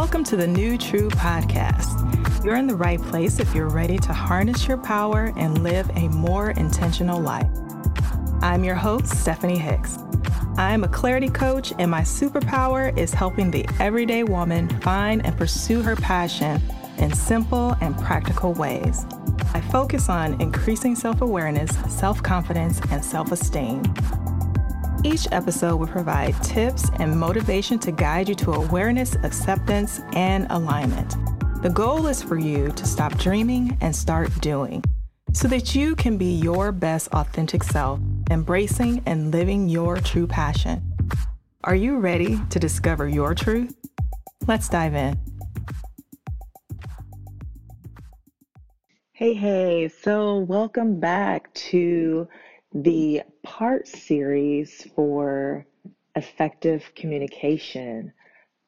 Welcome to the New True Podcast. You're in the right place if you're ready to harness your power and live a more intentional life. I'm your host, Stephanie Hicks. I'm a clarity coach, and my superpower is helping the everyday woman find and pursue her passion in simple and practical ways. I focus on increasing self awareness, self confidence, and self esteem. Each episode will provide tips and motivation to guide you to awareness, acceptance, and alignment. The goal is for you to stop dreaming and start doing so that you can be your best authentic self, embracing and living your true passion. Are you ready to discover your truth? Let's dive in. Hey, hey, so welcome back to the part series for effective communication.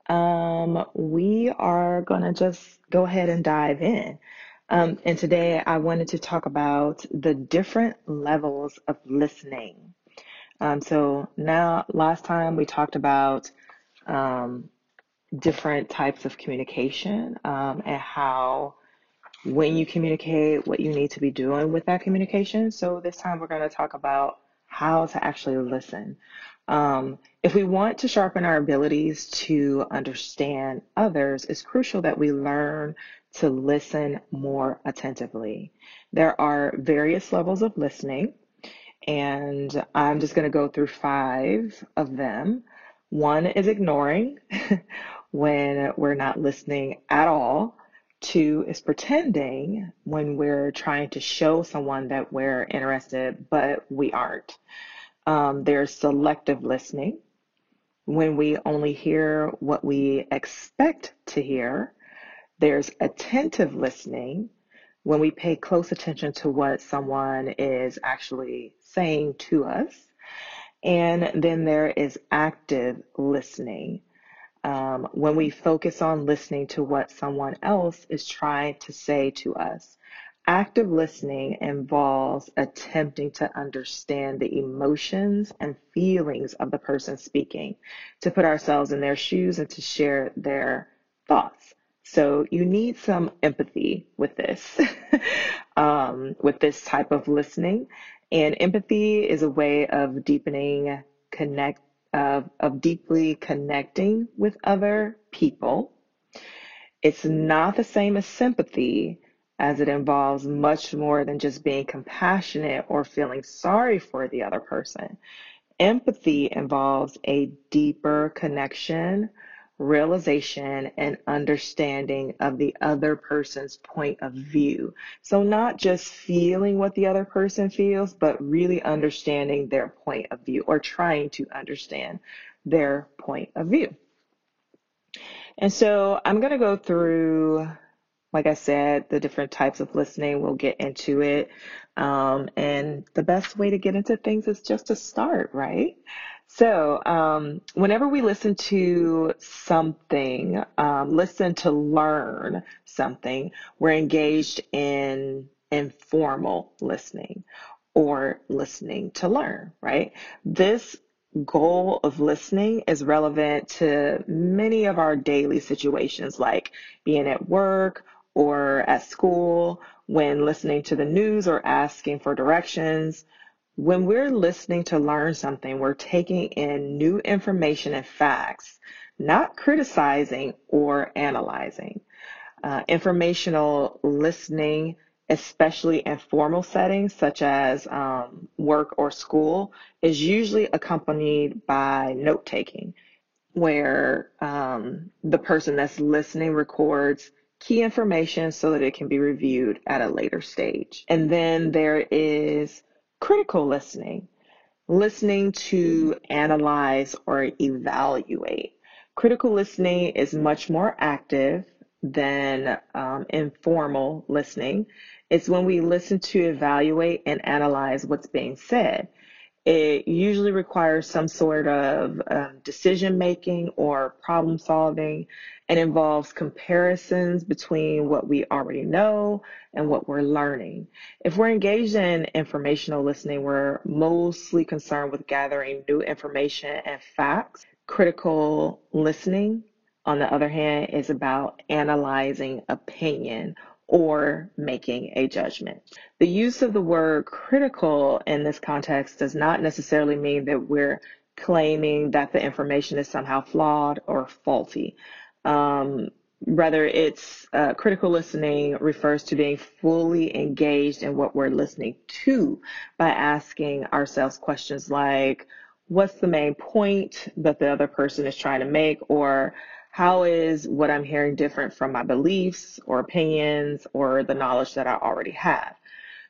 Um, we are going to just go ahead and dive in. Um, and today I wanted to talk about the different levels of listening. Um, so now, last time we talked about um, different types of communication um, and how when you communicate, what you need to be doing with that communication. So this time we're going to talk about how to actually listen. Um, if we want to sharpen our abilities to understand others, it's crucial that we learn to listen more attentively. There are various levels of listening, and I'm just going to go through five of them. One is ignoring when we're not listening at all. Two is pretending when we're trying to show someone that we're interested, but we aren't. Um, there's selective listening when we only hear what we expect to hear. There's attentive listening when we pay close attention to what someone is actually saying to us. And then there is active listening um, when we focus on listening to what someone else is trying to say to us. Active listening involves attempting to understand the emotions and feelings of the person speaking, to put ourselves in their shoes and to share their thoughts. So you need some empathy with this, um, with this type of listening. And empathy is a way of deepening connect of, of deeply connecting with other people. It's not the same as sympathy, as it involves much more than just being compassionate or feeling sorry for the other person. Empathy involves a deeper connection realization and understanding of the other person's point of view. So, not just feeling what the other person feels, but really understanding their point of view or trying to understand their point of view. And so, I'm going to go through, like I said, the different types of listening. We'll get into it. Um, and the best way to get into things is just to start, right? So, um, whenever we listen to something, um, listen to learn something, we're engaged in informal listening or listening to learn, right? This goal of listening is relevant to many of our daily situations, like being at work or at school, when listening to the news or asking for directions when we're listening to learn something, we're taking in new information and facts, not criticizing or analyzing. Uh, informational listening, especially in formal settings such as um, work or school, is usually accompanied by note taking, where um, the person that's listening records key information so that it can be reviewed at a later stage. And then there is critical listening, listening to analyze or evaluate. Critical listening is much more active than um, informal listening. It's when we listen to evaluate and analyze what's being said. It usually requires some sort of um, decision making or problem solving and involves comparisons between what we already know and what we're learning. If we're engaged in informational listening, we're mostly concerned with gathering new information and facts. Critical listening on the other hand, is about analyzing opinion or making a judgment. The use of the word critical in this context does not necessarily mean that we're claiming that the information is somehow flawed or faulty. Um, rather, it's uh, critical listening refers to being fully engaged in what we're listening to by asking ourselves questions like, what's the main point that the other person is trying to make or how is what I'm hearing different from my beliefs or opinions or the knowledge that I already have?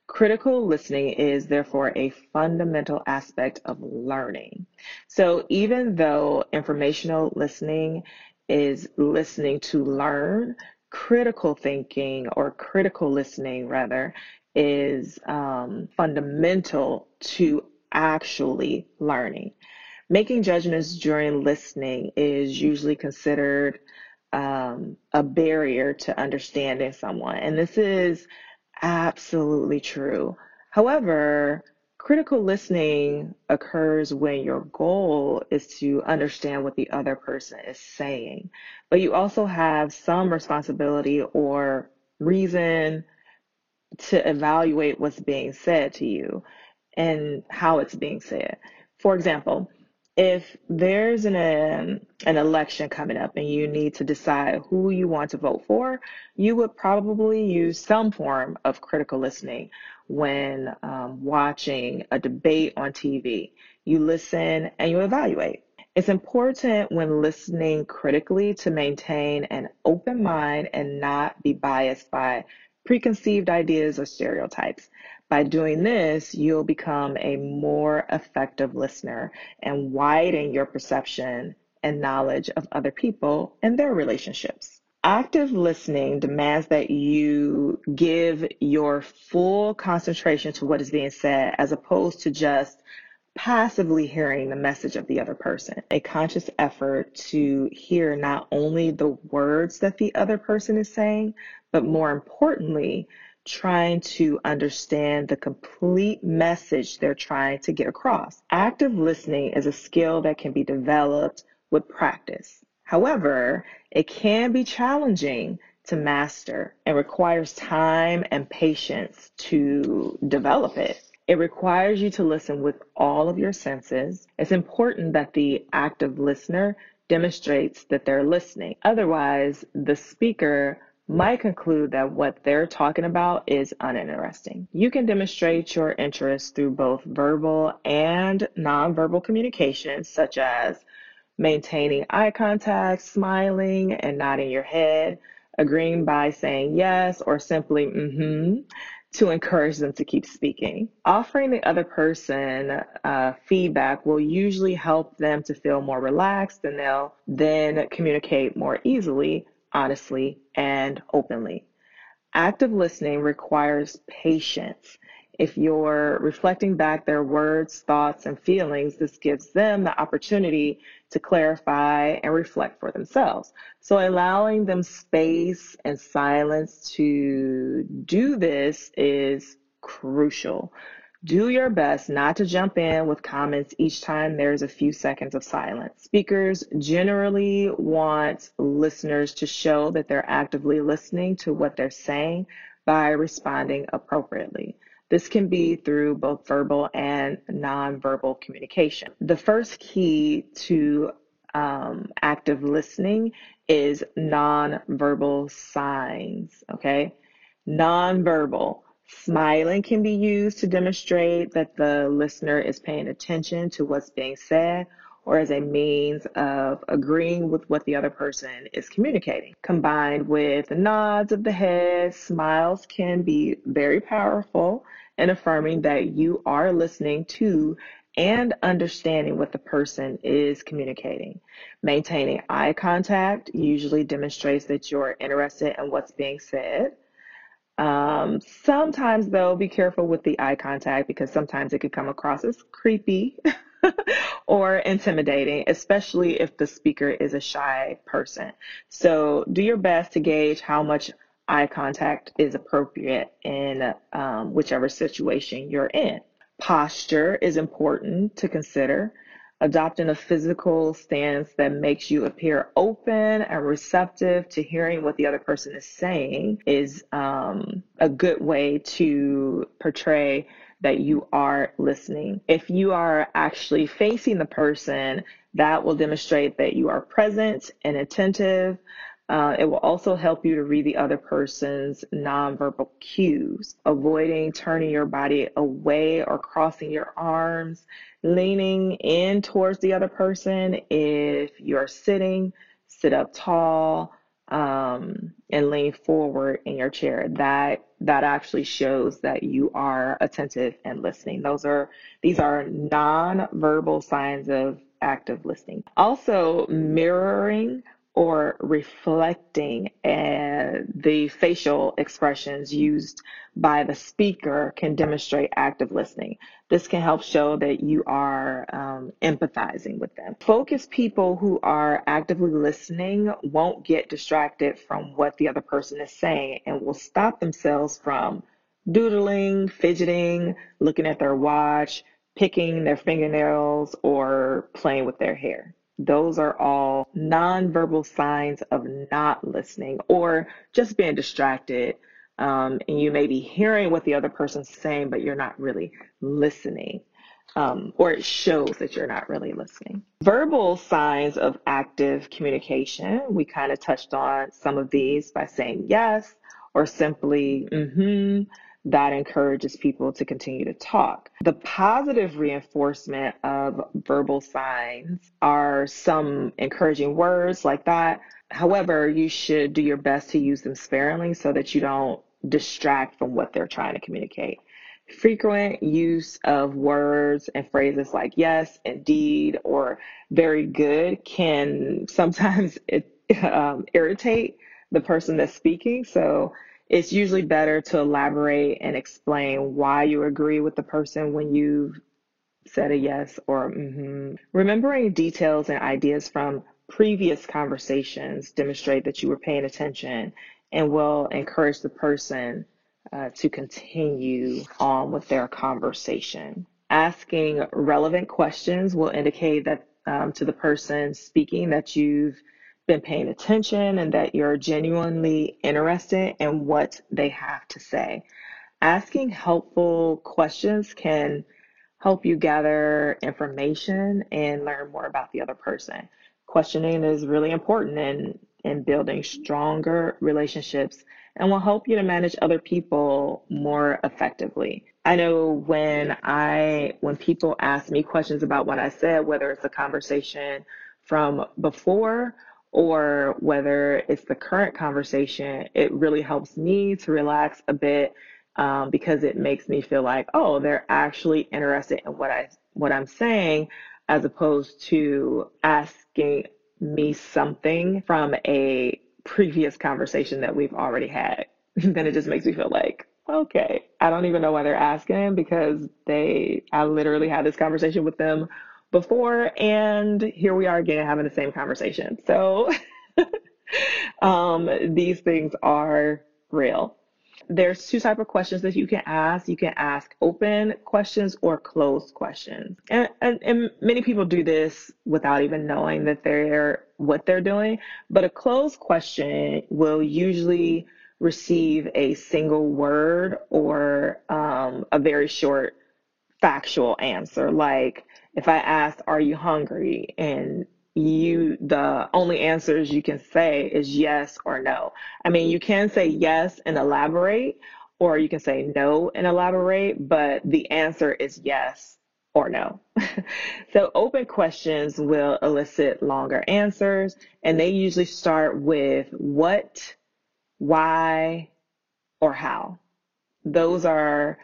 Critical listening is therefore a fundamental aspect of learning. So even though informational listening is listening to learn, critical thinking or critical listening rather is um, fundamental to actually learning. Making judgments during listening is usually considered um, a barrier to understanding someone. And this is absolutely true. However, critical listening occurs when your goal is to understand what the other person is saying, but you also have some responsibility or reason to evaluate what's being said to you and how it's being said. For example, if there's an um, an election coming up and you need to decide who you want to vote for, you would probably use some form of critical listening when um, watching a debate on TV. You listen and you evaluate. It's important when listening critically to maintain an open mind and not be biased by preconceived ideas or stereotypes. By doing this, you'll become a more effective listener and widen your perception and knowledge of other people and their relationships. Active listening demands that you give your full concentration to what is being said as opposed to just passively hearing the message of the other person. A conscious effort to hear not only the words that the other person is saying, but more importantly, trying to understand the complete message they're trying to get across. Active listening is a skill that can be developed with practice. However, it can be challenging to master and requires time and patience to develop it. It requires you to listen with all of your senses. It's important that the active listener demonstrates that they're listening. Otherwise, the speaker might conclude that what they're talking about is uninteresting. You can demonstrate your interest through both verbal and nonverbal communication, such as maintaining eye contact, smiling, and nodding your head, agreeing by saying yes or simply mm-hmm to encourage them to keep speaking. Offering the other person uh, feedback will usually help them to feel more relaxed and they'll then communicate more easily honestly, and openly. Active listening requires patience. If you're reflecting back their words, thoughts, and feelings, this gives them the opportunity to clarify and reflect for themselves. So, allowing them space and silence to do this is crucial. Do your best not to jump in with comments each time there's a few seconds of silence. Speakers generally want listeners to show that they're actively listening to what they're saying by responding appropriately. This can be through both verbal and nonverbal communication. The first key to um, active listening is nonverbal signs, okay? Nonverbal. Smiling can be used to demonstrate that the listener is paying attention to what's being said or as a means of agreeing with what the other person is communicating. Combined with the nods of the head, smiles can be very powerful in affirming that you are listening to and understanding what the person is communicating. Maintaining eye contact usually demonstrates that you're interested in what's being said. Um, sometimes, though, be careful with the eye contact because sometimes it could come across as creepy or intimidating, especially if the speaker is a shy person. So, do your best to gauge how much eye contact is appropriate in um, whichever situation you're in. Posture is important to consider. Adopting a physical stance that makes you appear open and receptive to hearing what the other person is saying is um, a good way to portray that you are listening. If you are actually facing the person, that will demonstrate that you are present and attentive. Uh, it will also help you to read the other person's nonverbal cues, avoiding turning your body away or crossing your arms, leaning in towards the other person. If you're sitting, sit up tall um, and lean forward in your chair. That that actually shows that you are attentive and listening. Those are these are nonverbal signs of active listening. Also, mirroring or reflecting uh, the facial expressions used by the speaker can demonstrate active listening. This can help show that you are um, empathizing with them. Focused people who are actively listening won't get distracted from what the other person is saying and will stop themselves from doodling, fidgeting, looking at their watch, picking their fingernails, or playing with their hair. Those are all nonverbal signs of not listening or just being distracted. Um, and you may be hearing what the other person's saying, but you're not really listening. Um, or it shows that you're not really listening. Verbal signs of active communication. We kind of touched on some of these by saying yes or simply mm hmm that encourages people to continue to talk. The positive reinforcement of verbal signs are some encouraging words like that. However, you should do your best to use them sparingly so that you don't distract from what they're trying to communicate. Frequent use of words and phrases like yes, indeed, or very good can sometimes it, um, irritate the person that's speaking. So it's usually better to elaborate and explain why you agree with the person when you've said a yes or mm-hmm. Remembering details and ideas from previous conversations demonstrate that you were paying attention and will encourage the person uh, to continue on with their conversation. Asking relevant questions will indicate that um, to the person speaking that you've been paying attention and that you're genuinely interested in what they have to say. Asking helpful questions can help you gather information and learn more about the other person. Questioning is really important in, in building stronger relationships and will help you to manage other people more effectively. I know when I when people ask me questions about what I said, whether it's a conversation from before or whether it's the current conversation, it really helps me to relax a bit um, because it makes me feel like, oh, they're actually interested in what I what I'm saying, as opposed to asking me something from a previous conversation that we've already had. then it just makes me feel like, okay, I don't even know why they're asking because they I literally had this conversation with them before, and here we are again having the same conversation. So um, these things are real. There's two type of questions that you can ask. You can ask open questions or closed questions. And, and, and many people do this without even knowing that they're what they're doing. But a closed question will usually receive a single word or um, a very short factual answer. Like if I ask, Are you hungry? and you the only answers you can say is yes or no. I mean, you can say yes and elaborate, or you can say no and elaborate, but the answer is yes or no. so open questions will elicit longer answers, and they usually start with what, why, or how. Those are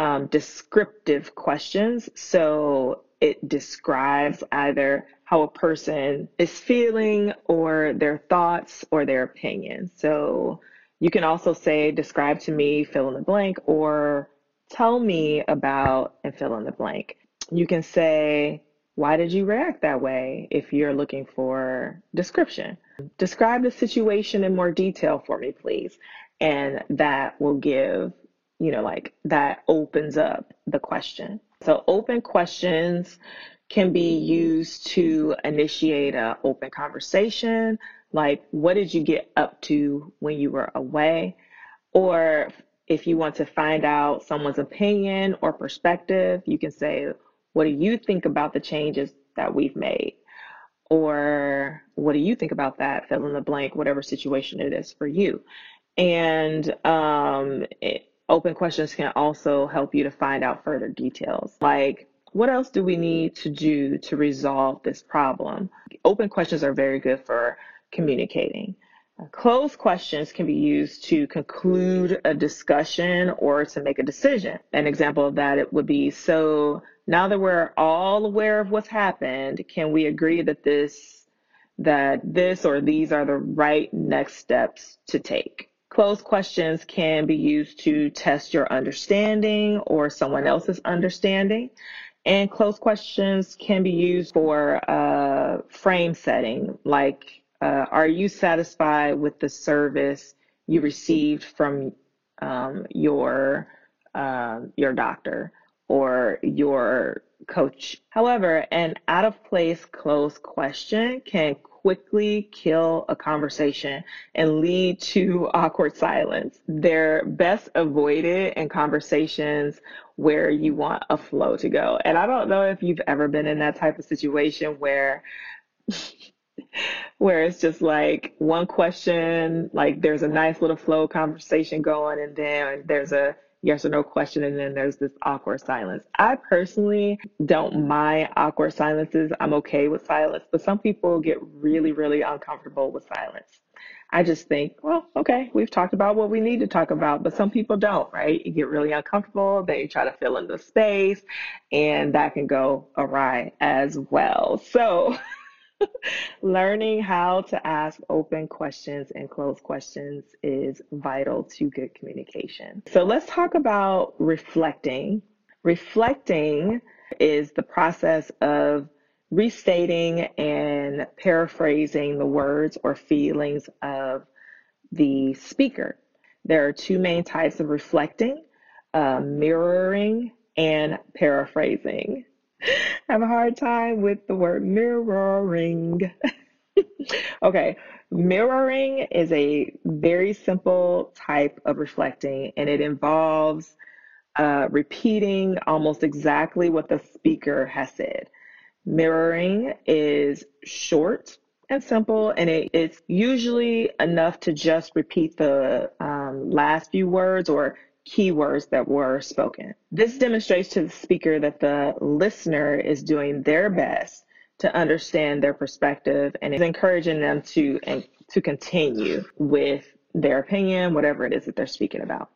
um, descriptive questions. So it describes either how a person is feeling or their thoughts or their opinion. So you can also say, describe to me, fill in the blank, or tell me about and fill in the blank. You can say, why did you react that way if you're looking for description? Describe the situation in more detail for me, please. And that will give, you know, like that opens up the question. So open questions can be used to initiate an open conversation, like what did you get up to when you were away? Or if you want to find out someone's opinion or perspective, you can say, What do you think about the changes that we've made? Or what do you think about that? Fill in the blank, whatever situation it is for you. And um, it, open questions can also help you to find out further details. Like, what else do we need to do to resolve this problem? Open questions are very good for communicating. Closed questions can be used to conclude a discussion or to make a decision. An example of that it would be so now that we're all aware of what's happened, can we agree that this that this or these are the right next steps to take? Closed questions can be used to test your understanding or someone else's understanding. And closed questions can be used for uh, frame setting, like uh, are you satisfied with the service you received from um, your uh, your doctor or your coach? However, an out of place closed question can quickly kill a conversation and lead to awkward silence. They're best avoided in conversations where you want a flow to go. And I don't know if you've ever been in that type of situation where where it's just like one question, like there's a nice little flow conversation going, and then there's a yes or no question, and then there's this awkward silence. I personally don't mind awkward silences. I'm okay with silence, but some people get really, really uncomfortable with silence. I just think, well, okay, we've talked about what we need to talk about, but some people don't, right? You get really uncomfortable, then you try to fill in the space, and that can go awry as well. So, Learning how to ask open questions and closed questions is vital to good communication. So let's talk about reflecting. Reflecting is the process of restating and paraphrasing the words or feelings of the speaker. There are two main types of reflecting uh, mirroring and paraphrasing. Have a hard time with the word mirroring. okay, mirroring is a very simple type of reflecting, and it involves uh, repeating almost exactly what the speaker has said. Mirroring is short and simple, and it, it's usually enough to just repeat the um, last few words or keywords that were spoken. This demonstrates to the speaker that the listener is doing their best to understand their perspective and is encouraging them to and to continue with their opinion, whatever it is that they're speaking about.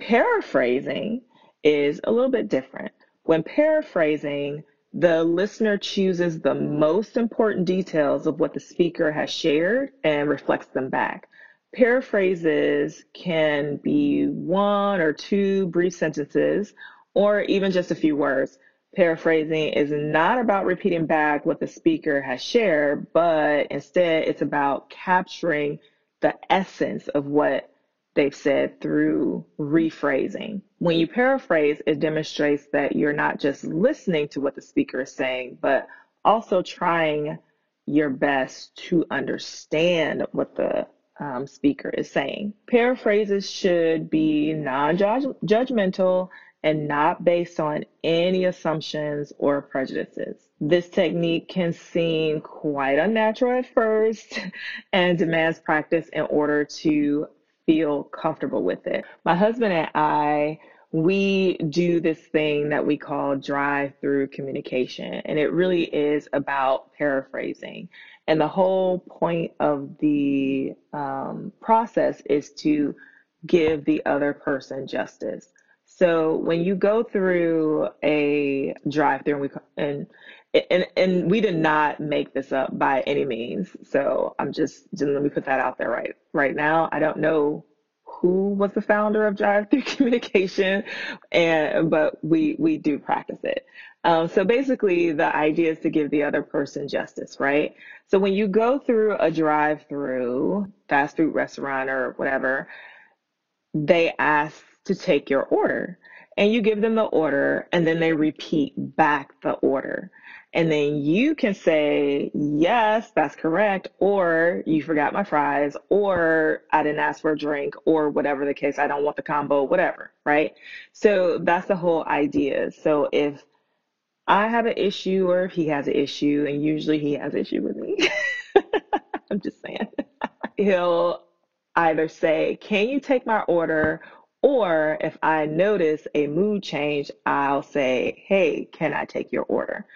Paraphrasing is a little bit different. When paraphrasing, the listener chooses the most important details of what the speaker has shared and reflects them back. Paraphrases can be one or two brief sentences or even just a few words. Paraphrasing is not about repeating back what the speaker has shared, but instead it's about capturing the essence of what they've said through rephrasing. When you paraphrase, it demonstrates that you're not just listening to what the speaker is saying, but also trying your best to understand what the um, speaker is saying. Paraphrases should be non judgmental and not based on any assumptions or prejudices. This technique can seem quite unnatural at first and demands practice in order to feel comfortable with it. My husband and I we do this thing that we call drive through communication, and it really is about paraphrasing. And the whole point of the um, process is to give the other person justice. So when you go through a drive-through, and we and and and we did not make this up by any means. So I'm just let me put that out there right right now. I don't know who was the founder of drive through communication and but we we do practice it. Um, so basically the idea is to give the other person justice right? So when you go through a drive through fast food restaurant or whatever they ask to take your order and you give them the order and then they repeat back the order And then you can say, yes, that's correct, or you forgot my fries, or I didn't ask for a drink, or whatever the case, I don't want the combo, whatever, right? So that's the whole idea. So if I have an issue or if he has an issue, and usually he has an issue with me, I'm just saying, he'll either say, Can you take my order? Or if I notice a mood change, I'll say, Hey, can I take your order?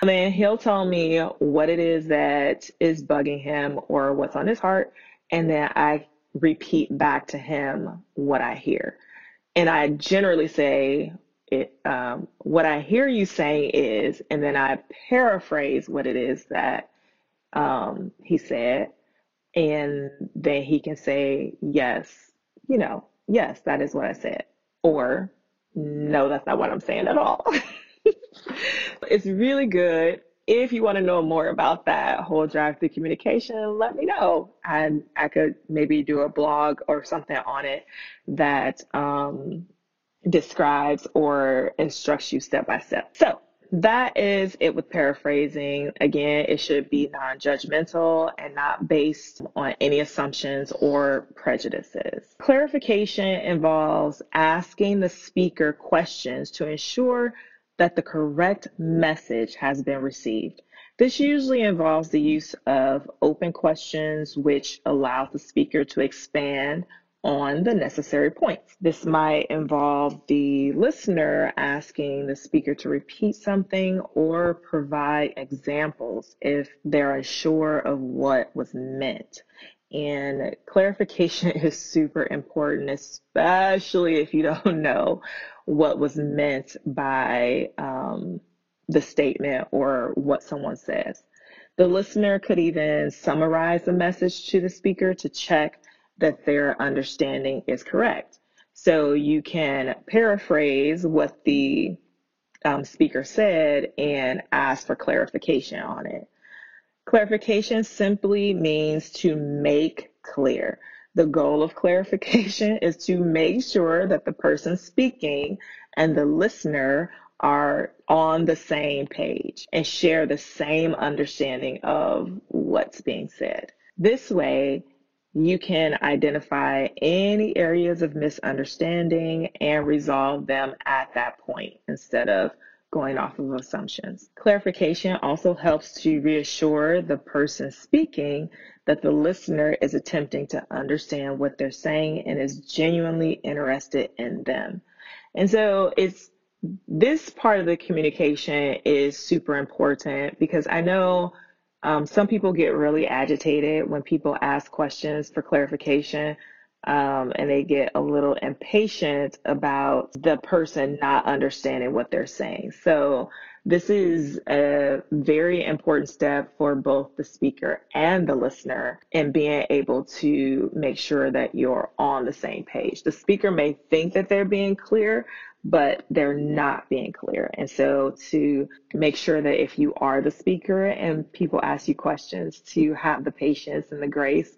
And then he'll tell me what it is that is bugging him or what's on his heart. And then I repeat back to him what I hear. And I generally say, it, um, what I hear you saying is, and then I paraphrase what it is that um, he said, and then he can say, yes, you know, yes, that is what I said. Or, no, that's not what I'm saying at all. it's really good. If you want to know more about that whole drive through communication, let me know. And I could maybe do a blog or something on it that um, describes or instructs you step by step. So, that is it with paraphrasing. Again, it should be non judgmental and not based on any assumptions or prejudices. Clarification involves asking the speaker questions to ensure that the correct message has been received. This usually involves the use of open questions, which allows the speaker to expand on the necessary points. This might involve the listener asking the speaker to repeat something or provide examples if they're unsure of what was meant. And clarification is super important, especially if you don't know what was meant by um, the statement or what someone says. The listener could even summarize the message to the speaker to check that their understanding is correct. So you can paraphrase what the um, speaker said and ask for clarification on it. Clarification simply means to make clear. The goal of clarification is to make sure that the person speaking and the listener are on the same page and share the same understanding of what's being said. This way, you can identify any areas of misunderstanding and resolve them at that point instead of going off of assumptions. Clarification also helps to reassure the person speaking that the listener is attempting to understand what they're saying and is genuinely interested in them. And so it's this part of the communication is super important because I know um, some people get really agitated when people ask questions for clarification. Um, and they get a little impatient about the person not understanding what they're saying. So, this is a very important step for both the speaker and the listener in being able to make sure that you're on the same page. The speaker may think that they're being clear, but they're not being clear. And so to make sure that if you are the speaker and people ask you questions, to have the patience and the grace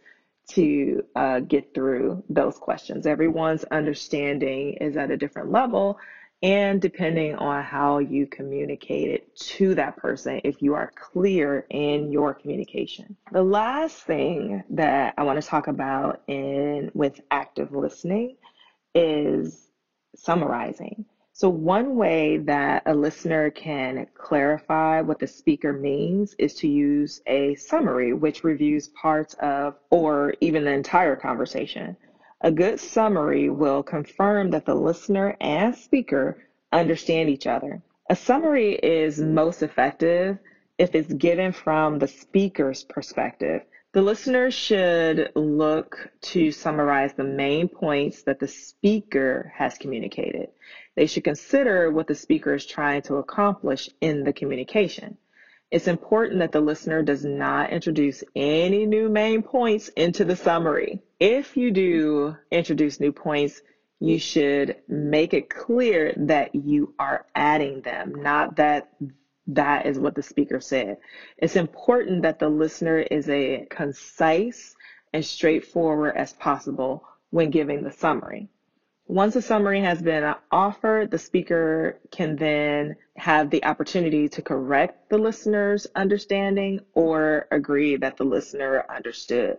to uh, get through those questions. Everyone's understanding is at a different level. And depending on how you communicate it to that person, if you are clear in your communication. The last thing that I want to talk about in with active listening is summarizing. So, one way that a listener can clarify what the speaker means is to use a summary, which reviews parts of or even the entire conversation. A good summary will confirm that the listener and speaker understand each other. A summary is most effective if it's given from the speaker's perspective the listener should look to summarize the main points that the speaker has communicated. They should consider what the speaker is trying to accomplish in the communication. It's important that the listener does not introduce any new main points into the summary. If you do introduce new points, you should make it clear that you are adding them, not that that is what the speaker said. It's important that the listener is a concise and straightforward as possible when giving the summary. Once a summary has been offered, the speaker can then have the opportunity to correct the listener's understanding or agree that the listener understood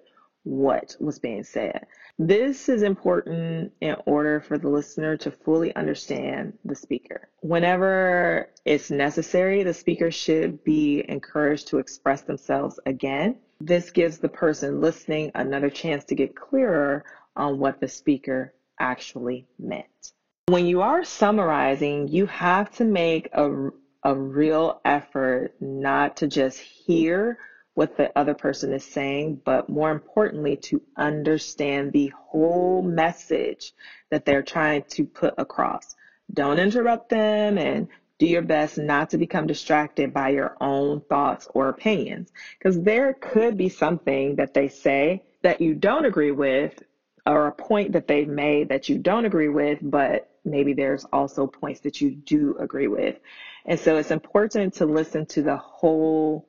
what was being said. This is important in order for the listener to fully understand the speaker. Whenever it's necessary, the speaker should be encouraged to express themselves again. This gives the person listening another chance to get clearer on what the speaker actually meant. When you are summarizing, you have to make a, a real effort not to just hear what the other person is saying, but more importantly, to understand the whole message that they're trying to put across. Don't interrupt them and do your best not to become distracted by your own thoughts or opinions. Because there could be something that they say that you don't agree with, or a point that they've made that you don't agree with, but maybe there's also points that you do agree with. And so it's important to listen to the whole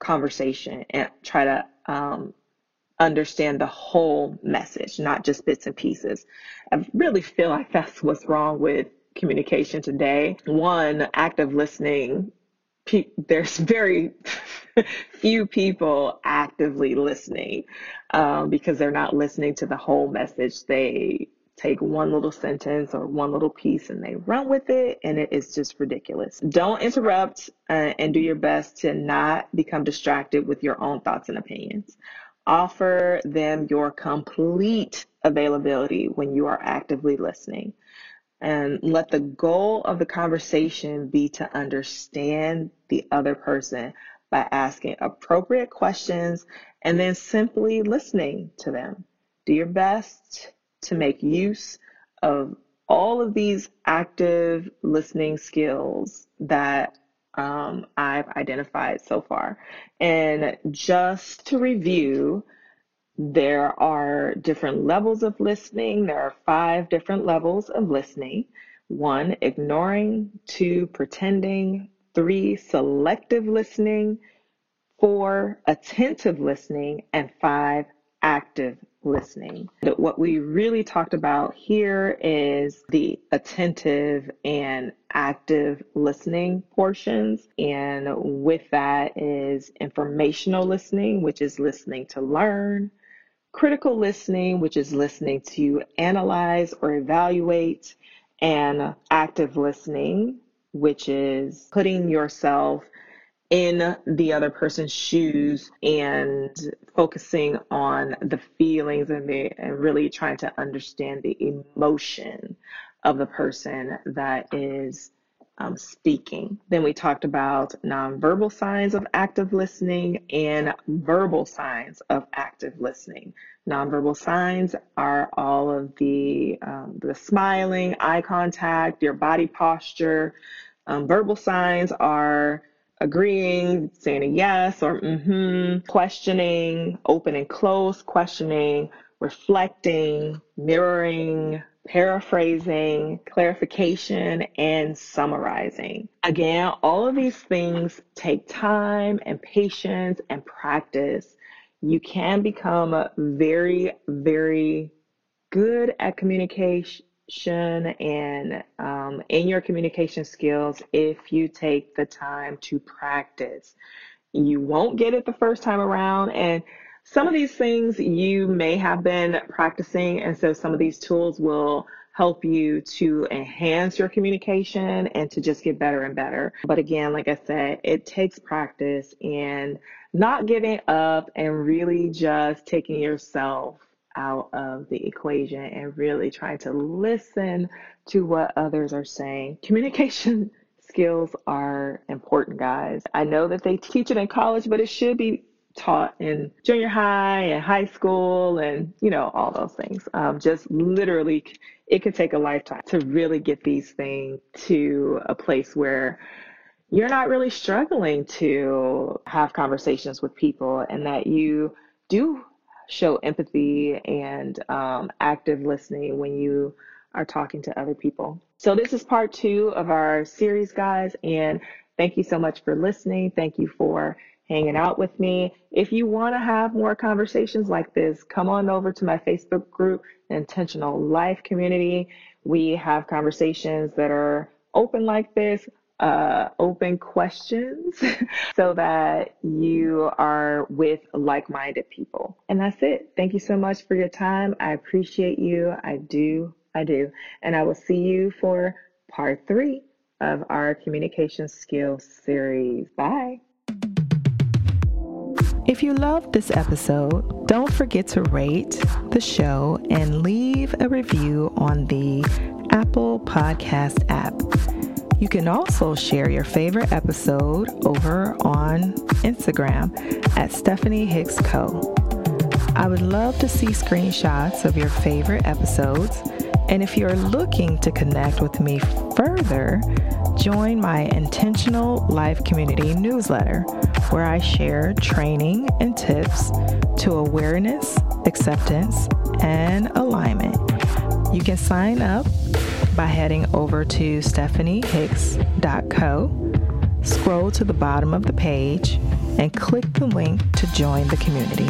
conversation and try to um, understand the whole message, not just bits and pieces. I really feel like that's what's wrong with communication today. One, active listening. Pe- there's very few people actively listening um, because they're not listening to the whole message. They take one little sentence or one little piece and they run with it, and it is just ridiculous. Don't interrupt uh, and do your best to not become distracted with your own thoughts and opinions. Offer them your complete availability when you are actively listening. And let the goal of the conversation be to understand the other person by asking appropriate questions and then simply listening to them. Do your best to make use of all of these active listening skills that um, I've identified so far. And just to review, there are different levels of listening. There are five different levels of listening. One, ignoring, two, pretending, three, selective listening, four, attentive listening, and five, active listening. What we really talked about here is the attentive and active listening portions. And with that is informational listening, which is listening to learn, critical listening, which is listening to analyze or evaluate, and active listening, which is putting yourself in the other person's shoes and focusing on the feelings and the and really trying to understand the emotion of the person that is um, speaking. Then we talked about nonverbal signs of active listening and verbal signs of active listening. Nonverbal signs are all of the um, the smiling, eye contact, your body posture. Um, verbal signs are agreeing, saying a yes or mm-hmm, questioning, open and close questioning, reflecting, mirroring, paraphrasing, clarification, and summarizing. Again, all of these things take time and patience and practice. You can become very, very good at communication and um, in your communication skills if you take the time to practice. You won't get it the first time around, and some of these things you may have been practicing, and so some of these tools will help you to enhance your communication and to just get better and better. But again, like I said, it takes practice and not giving up and really just taking yourself out of the equation and really trying to listen to what others are saying. Communication skills are important, guys. I know that they teach it in college, but it should be taught in junior high and high school and you know all those things um, just literally it could take a lifetime to really get these things to a place where you're not really struggling to have conversations with people and that you do show empathy and um, active listening when you are talking to other people. So, this is part two of our series, guys, and thank you so much for listening. Thank you for hanging out with me. If you want to have more conversations like this, come on over to my Facebook group, Intentional Life Community. we have conversations that are open like this, uh, open questions, so that you are with like minded people. And that's it. Thank you so much for your time. I appreciate you. I do. I do. And I will see you for part three of our communication skills series. Bye. If you loved this episode, don't forget to rate the show and leave a review on the Apple Podcast app. You can also share your favorite episode over on Instagram at Stephanie Hicks Co. I would love to see screenshots of your favorite episodes. And if you're looking to connect with me further, join my Intentional Life Community newsletter, where I share training and tips to awareness, acceptance, and alignment. You can sign up by heading over to stephaniehicks.co, scroll to the bottom of the page, and click the link to join the community.